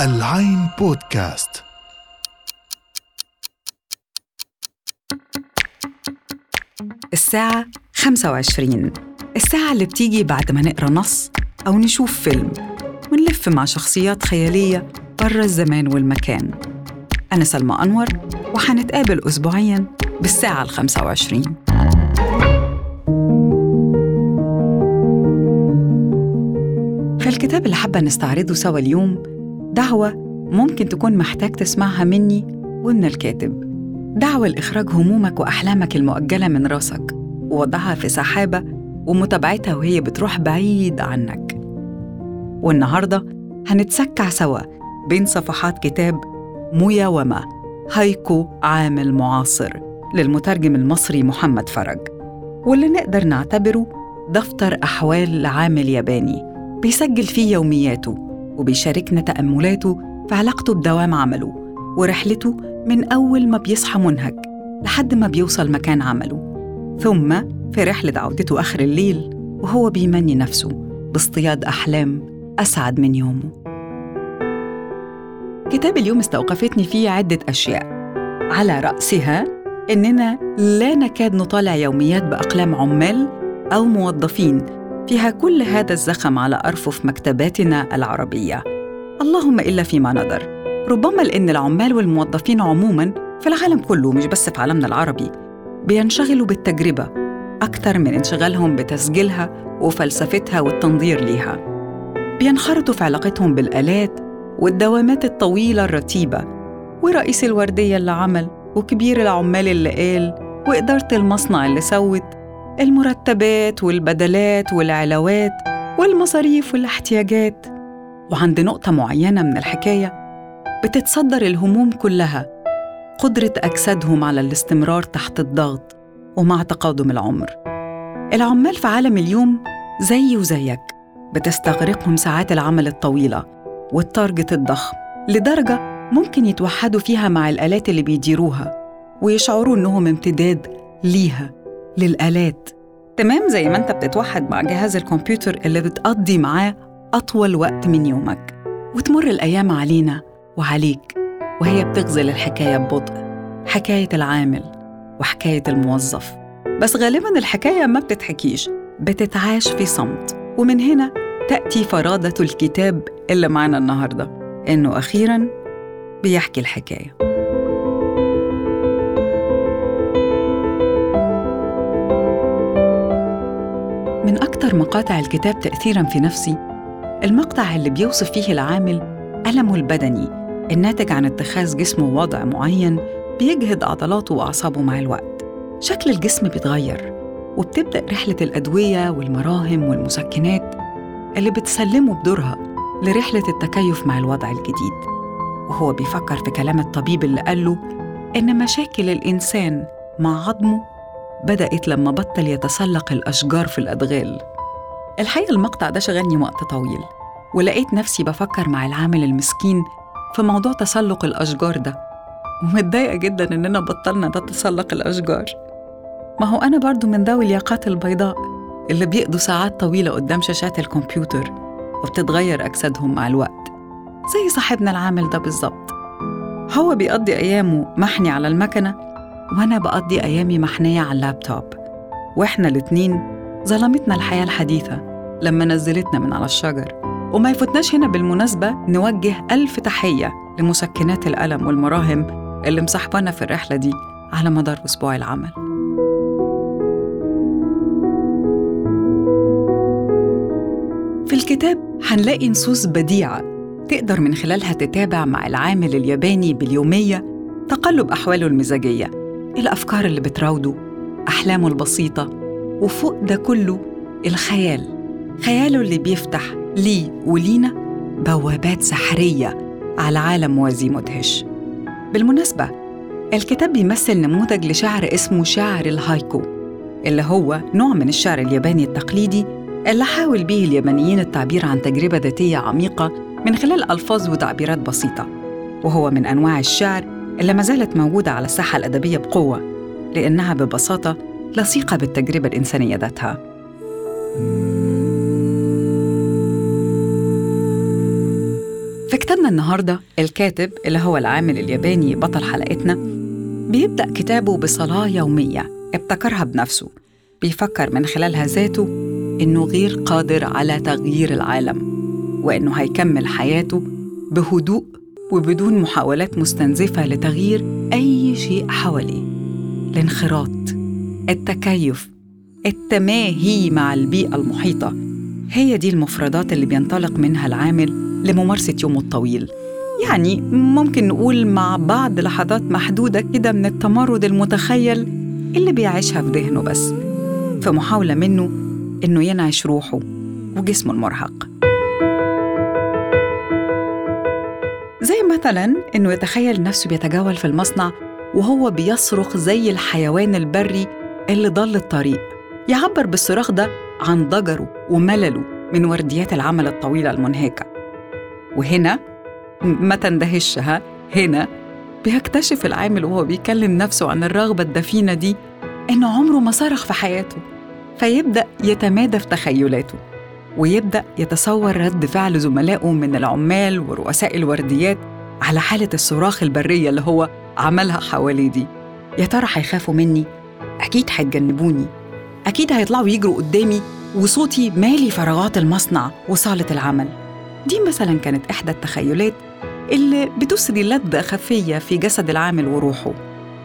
العين بودكاست. الساعة 25 الساعة اللي بتيجي بعد ما نقرأ نص أو نشوف فيلم. ونلف مع شخصيات خيالية برا الزمان والمكان. أنا سلمى أنور وحنتقابل أسبوعياً بالساعة الخمسة وعشرين. الكتاب اللي حابة نستعرضه سوا اليوم دعوة ممكن تكون محتاج تسمعها مني ومن الكاتب. دعوة لإخراج همومك وأحلامك المؤجلة من راسك ووضعها في سحابة ومتابعتها وهي بتروح بعيد عنك. والنهاردة هنتسكع سوا بين صفحات كتاب مياومة هايكو عامل معاصر للمترجم المصري محمد فرج. واللي نقدر نعتبره دفتر أحوال لعامل ياباني بيسجل فيه يومياته وبيشاركنا تأملاته في علاقته بدوام عمله ورحلته من أول ما بيصحى منهك لحد ما بيوصل مكان عمله. ثم في رحلة عودته آخر الليل وهو بيمني نفسه باصطياد أحلام أسعد من يومه. كتاب اليوم استوقفتني فيه عدة أشياء. على رأسها إننا لا نكاد نطالع يوميات بأقلام عمال أو موظفين فيها كل هذا الزخم على أرفف مكتباتنا العربية. اللهم إلا فيما ندر ربما لأن العمال والموظفين عموماً في العالم كله مش بس في عالمنا العربي بينشغلوا بالتجربة أكثر من انشغالهم بتسجيلها وفلسفتها والتنظير ليها. بينخرطوا في علاقتهم بالآلات والدوامات الطويلة الرتيبة ورئيس الوردية اللي عمل وكبير العمال اللي قال وإدارة المصنع اللي سوت المرتبات والبدلات والعلاوات والمصاريف والاحتياجات. وعند نقطة معينة من الحكاية بتتصدر الهموم كلها. قدرة أجسادهم على الاستمرار تحت الضغط ومع تقادم العمر. العمال في عالم اليوم زي وزيك بتستغرقهم ساعات العمل الطويلة والتارجت الضخم لدرجة ممكن يتوحدوا فيها مع الآلات اللي بيديروها ويشعروا إنهم امتداد ليها. للآلات. تمام؟ زي ما أنت بتتوحد مع جهاز الكمبيوتر اللي بتقضي معاه أطول وقت من يومك. وتمر الأيام علينا وعليك وهي بتغزل الحكاية ببطء. حكاية العامل وحكاية الموظف. بس غالبا الحكاية ما بتتحكيش بتتعاش في صمت. ومن هنا تأتي فرادة الكتاب اللي معنا النهاردة إنه أخيراً بيحكي الحكاية. أكثر مقاطع الكتاب تأثيراً في نفسي. المقطع اللي بيوصف فيه العامل ألمه البدني الناتج عن اتخاذ جسمه وضع معين بيجهد عضلاته وأعصابه مع الوقت. شكل الجسم بيتغير وبتبدأ رحلة الأدوية والمراهم والمسكنات اللي بتسلمه بدورها لرحلة التكيف مع الوضع الجديد. وهو بيفكر في كلام الطبيب اللي قال له إن مشاكل الإنسان مع عظمه بدأت لما بطل يتسلق الأشجار في الأدغال. الحقيقة المقطع ده شغلني وقت طويل ولقيت نفسي بفكر مع العامل المسكين في موضوع تسلق الأشجار ده. ومتضايقة جدا إننا بطلنا نتسلق الأشجار. ما هو أنا برضو من ذوي الياقات البيضاء اللي بيقضوا ساعات طويلة قدام شاشات الكمبيوتر وبتتغير أجسادهم مع الوقت. زي صاحبنا العامل ده بالظبط. هو بيقضي أيامه محني على المكنة وأنا بقضي أيامي محنية على اللابتوب. وإحنا الاتنين ظلمتنا الحياة الحديثة لما نزلتنا من على الشجر. وما يفوتناش هنا بالمناسبة نوجه ألف تحية لمسكنات الألم والمراهم اللي مصاحبانا في الرحلة دي على مدار أسبوع العمل. في الكتاب هنلاقي نصوص بديعة تقدر من خلالها تتابع مع العامل الياباني باليومية تقلب أحواله المزاجية. الأفكار اللي بتراوده أحلامه البسيطة وفوق ده كله الخيال. خياله اللي بيفتح ليه ولينا بوابات سحرية على عالم موازي مدهش. بالمناسبة الكتاب بيمثل نموذج لشعر اسمه شعر الهايكو اللي هو نوع من الشعر الياباني التقليدي اللي حاول به اليابانيين التعبير عن تجربة ذاتية عميقة من خلال ألفاظ وتعبيرات بسيطة. وهو من أنواع الشعر اللي ما زالت موجودة على الساحة الأدبية بقوة لأنها ببساطة لصيقة بالتجربة الإنسانية ذاتها. في كتابنا النهاردة الكاتب اللي هو العامل الياباني بطل حلقتنا بيبدأ كتابه بصلاة يومية ابتكرها بنفسه. بيفكر من خلالها ذاته إنه غير قادر على تغيير العالم وإنه هيكمل حياته بهدوء وبدون محاولات مستنزفة لتغيير أي شيء حواليه. الانخراط التكيف التماهي مع البيئة المحيطة هي دي المفردات اللي بينطلق منها العامل لممارسة يومه الطويل. يعني ممكن نقول مع بعض لحظات محدودة كده من التمرد المتخيل اللي بيعيشها في ذهنه بس. في محاولة منه إنه ينعش روحه وجسمه المرهق. زي مثلا إنه يتخيل نفسه بيتجول في المصنع وهو بيصرخ زي الحيوان البري اللي ضل الطريق. يعبر بالصراخ ده عن ضجره وملله من ورديات العمل الطويلة المنهكة. وهنا ما تندهش ها؟ هنا بيكتشف العامل وهو بيكلم نفسه عن الرغبة الدفينة دي إنه عمره ما صرخ في حياته فيبدأ يتمادى في تخيلاته. ويبدأ يتصور رد فعل زملائه من العمال ورؤساء الورديات على حالة الصراخ البرية اللي هو عملها حواليه دي. يا ترى هيخافوا مني؟ أكيد هيتجنبوني. أكيد هيطلعوا يجروا قدامي وصوتي مالي فراغات المصنع وصالة العمل. دي مثلا كانت إحدى التخيلات اللي بتسري لذة خفية في جسد العامل وروحه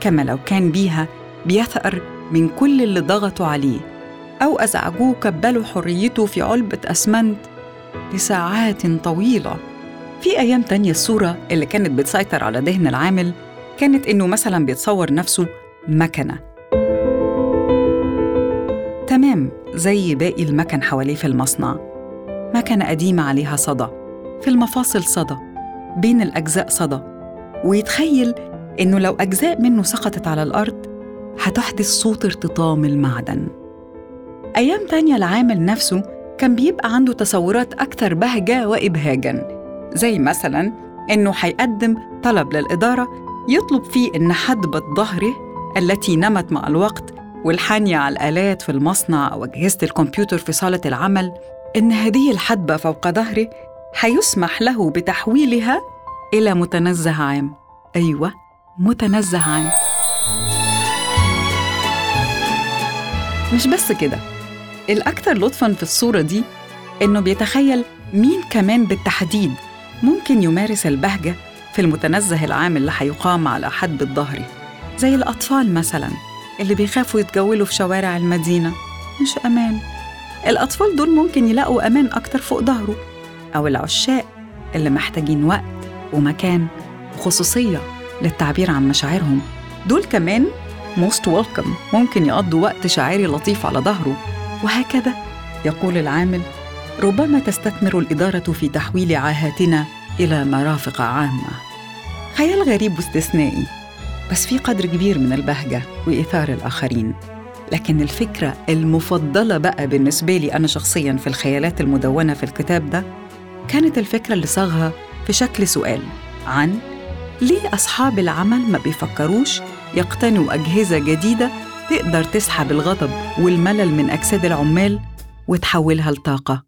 كما لو كان بيها بيثأر من كل اللي ضغطوا عليه. أو أزعجوه كبلوا حريته في علبة أسمنت لساعات طويلة. في أيام تانية الصورة اللي كانت بتسيطر على ذهن العامل كانت إنه مثلا بيتصور نفسه مكنة. تمام زي باقي المكن حواليه في المصنع. مكنة قديمة عليها صدى. في المفاصل صدى. بين الأجزاء صدى. ويتخيل إنه لو أجزاء منه سقطت على الأرض هتحدث صوت ارتطام المعدن. أيام تانية العامل نفسه كان بيبقى عنده تصورات أكثر بهجة وإبهاجاً زي مثلاً إنه هيقدم طلب للإدارة يطلب فيه إن حدبة ظهره التي نمت مع الوقت والحانية على الآلات في المصنع أو أجهزة الكمبيوتر في صالة العمل إن هذه الحدبة فوق ظهره هيسمح له بتحويلها إلى متنزه عام. أيوة متنزه عام. مش بس كده. الأكثر لطفاً في الصورة دي إنه بيتخيل مين كمان بالتحديد ممكن يمارس البهجة في المتنزه العام اللي هيقام على حد الظهر. زي الأطفال مثلاً اللي بيخافوا يتجولوا في شوارع المدينة. مش أمان. الأطفال دول ممكن يلاقوا أمان أكتر فوق ظهره. أو العشاق اللي محتاجين وقت ومكان وخصوصية للتعبير عن مشاعرهم. دول كمان most welcome ممكن يقضوا وقت شاعري لطيف على ظهره. وهكذا. يقول العامل ربما تستثمر الإدارة في تحويل عاهاتنا إلى مرافق عامة. خيال غريب واستثنائي بس في قدر كبير من البهجة وإثار الآخرين. لكن الفكرة المفضلة بقى بالنسبة لي أنا شخصياً في الخيالات المدونة في الكتاب ده كانت الفكرة اللي صاغها في شكل سؤال عن ليه أصحاب العمل ما بيفكروش يقتنوا أجهزة جديدة تقدر تسحب الغضب والملل من أجساد العمال وتحولها لطاقة.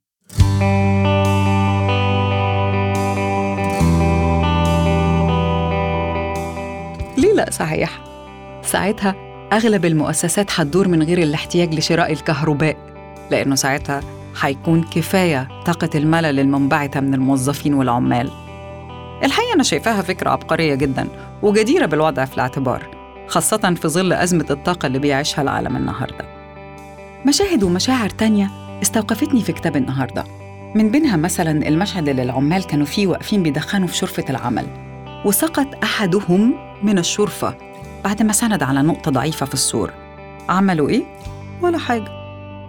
ليه لا صحيح؟ ساعتها أغلب المؤسسات هتدور من غير الاحتياج لشراء الكهرباء لأنه ساعتها هيكون كفاية طاقة الملل المنبعثة من الموظفين والعمال. الحقيقة أنا شايفاها فكرة عبقرية جدا وجديرة بالوضع في الاعتبار. خاصة في ظل أزمة الطاقة اللي بيعيشها العالم النهاردة. مشاهد ومشاعر تانية استوقفتني في كتاب النهاردة. من بينها مثلا المشهد اللي العمال كانوا فيه واقفين بيدخنوا في شرفة العمل وسقط أحدهم من الشرفة بعد ما سند على نقطة ضعيفة في السور. عملوا إيه؟ ولا حاجة.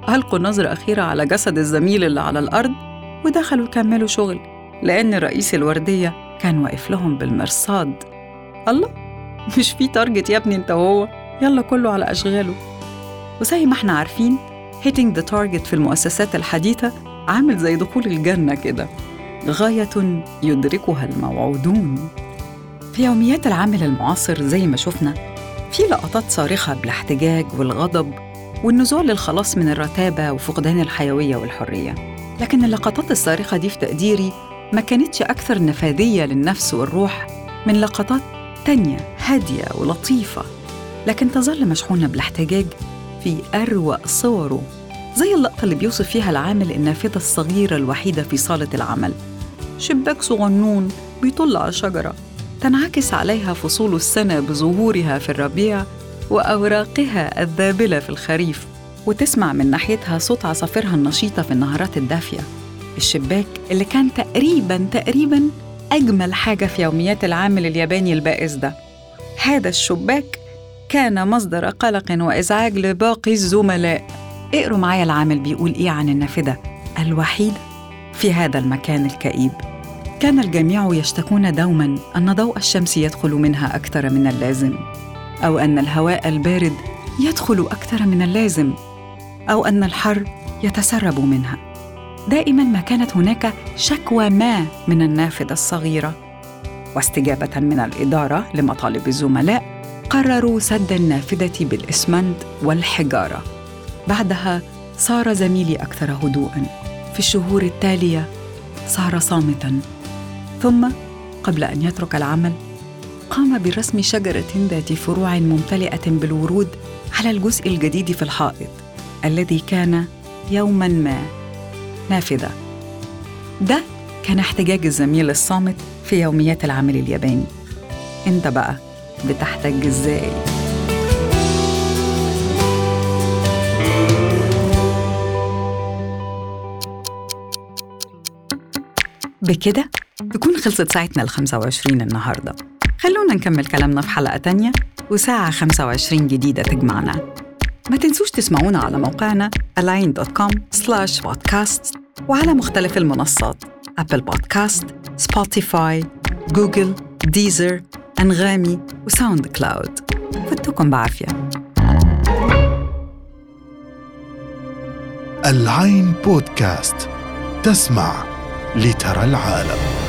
ألقوا نظرة أخيرة على جسد الزميل اللي على الأرض ودخلوا يكملوا شغل لأن رئيس الوردية كان واقف لهم بالمرصاد. الله! مش في تارجت يا ابني انت وهو. يلا كله على أشغاله. وزي ما إحنا عارفين hitting the target في المؤسسات الحديثة عامل زي دخول الجنة كده. غاية يدركها الموعودون. في يوميات العامل المعاصر زي ما شفنا في لقطات صارخة بالاحتجاج والغضب والنزوع للخلاص من الرتابة وفقدان الحيوية والحرية. لكن اللقطات الصارخة دي في تقديري ما كانتش أكثر نفاذية للنفس والروح من لقطات تانية. هادية ولطيفة لكن تظل مشحونة بالاحتجاج في أروع صوره زي اللقطة اللي بيوصف فيها العامل النافذة الصغيرة الوحيدة في صالة العمل. شباك صغنون بيطل على شجرة تنعكس عليها فصول السنة بظهورها في الربيع وأوراقها الذابلة في الخريف وتسمع من ناحيتها صوت عصافيرها النشيطة في النهارات الدافية. الشباك اللي كان تقريبا تقريبا أجمل حاجة في يوميات العامل الياباني البائس ده. هذا الشباك كان مصدر قلق وإزعاج لباقي الزملاء. اقروا معايا العامل بيقول إيه عن النافذة. الوحيدة في هذا المكان الكئيب. كان الجميع يشتكون دوما أن ضوء الشمس يدخل منها أكثر من اللازم أو أن الهواء البارد يدخل أكثر من اللازم أو أن الحر يتسرب منها. دائما ما كانت هناك شكوى ما من النافذة الصغيرة. واستجابة من الإدارة لمطالب الزملاء قرروا سد النافذة بالإسمنت والحجارة. بعدها صار زميلي أكثر هدوءا. في الشهور التالية صار صامتا. ثم قبل أن يترك العمل قام برسم شجرة ذات فروع ممتلئة بالورود على الجزء الجديد في الحائط الذي كان يوما ما نافذة. ده كان احتجاج الزميل الصامت في يوميات العمل الياباني. انت بقى بتحتج إزاي؟ بكده تكون خلصت ساعتنا ال 25 النهارده. خلونا نكمل كلامنا في حلقة تانية وساعة 25 جديدة تجمعنا. ما تنسوش تسمعونا على موقعنا al3ain.com slash podcast وعلى مختلف المنصات. أبل بودكاست، سبوتيفاي، جوجل، ديزر، أنغامي وساوند كلاود دمتم بعافية العين بودكاست تسمع لترى العالم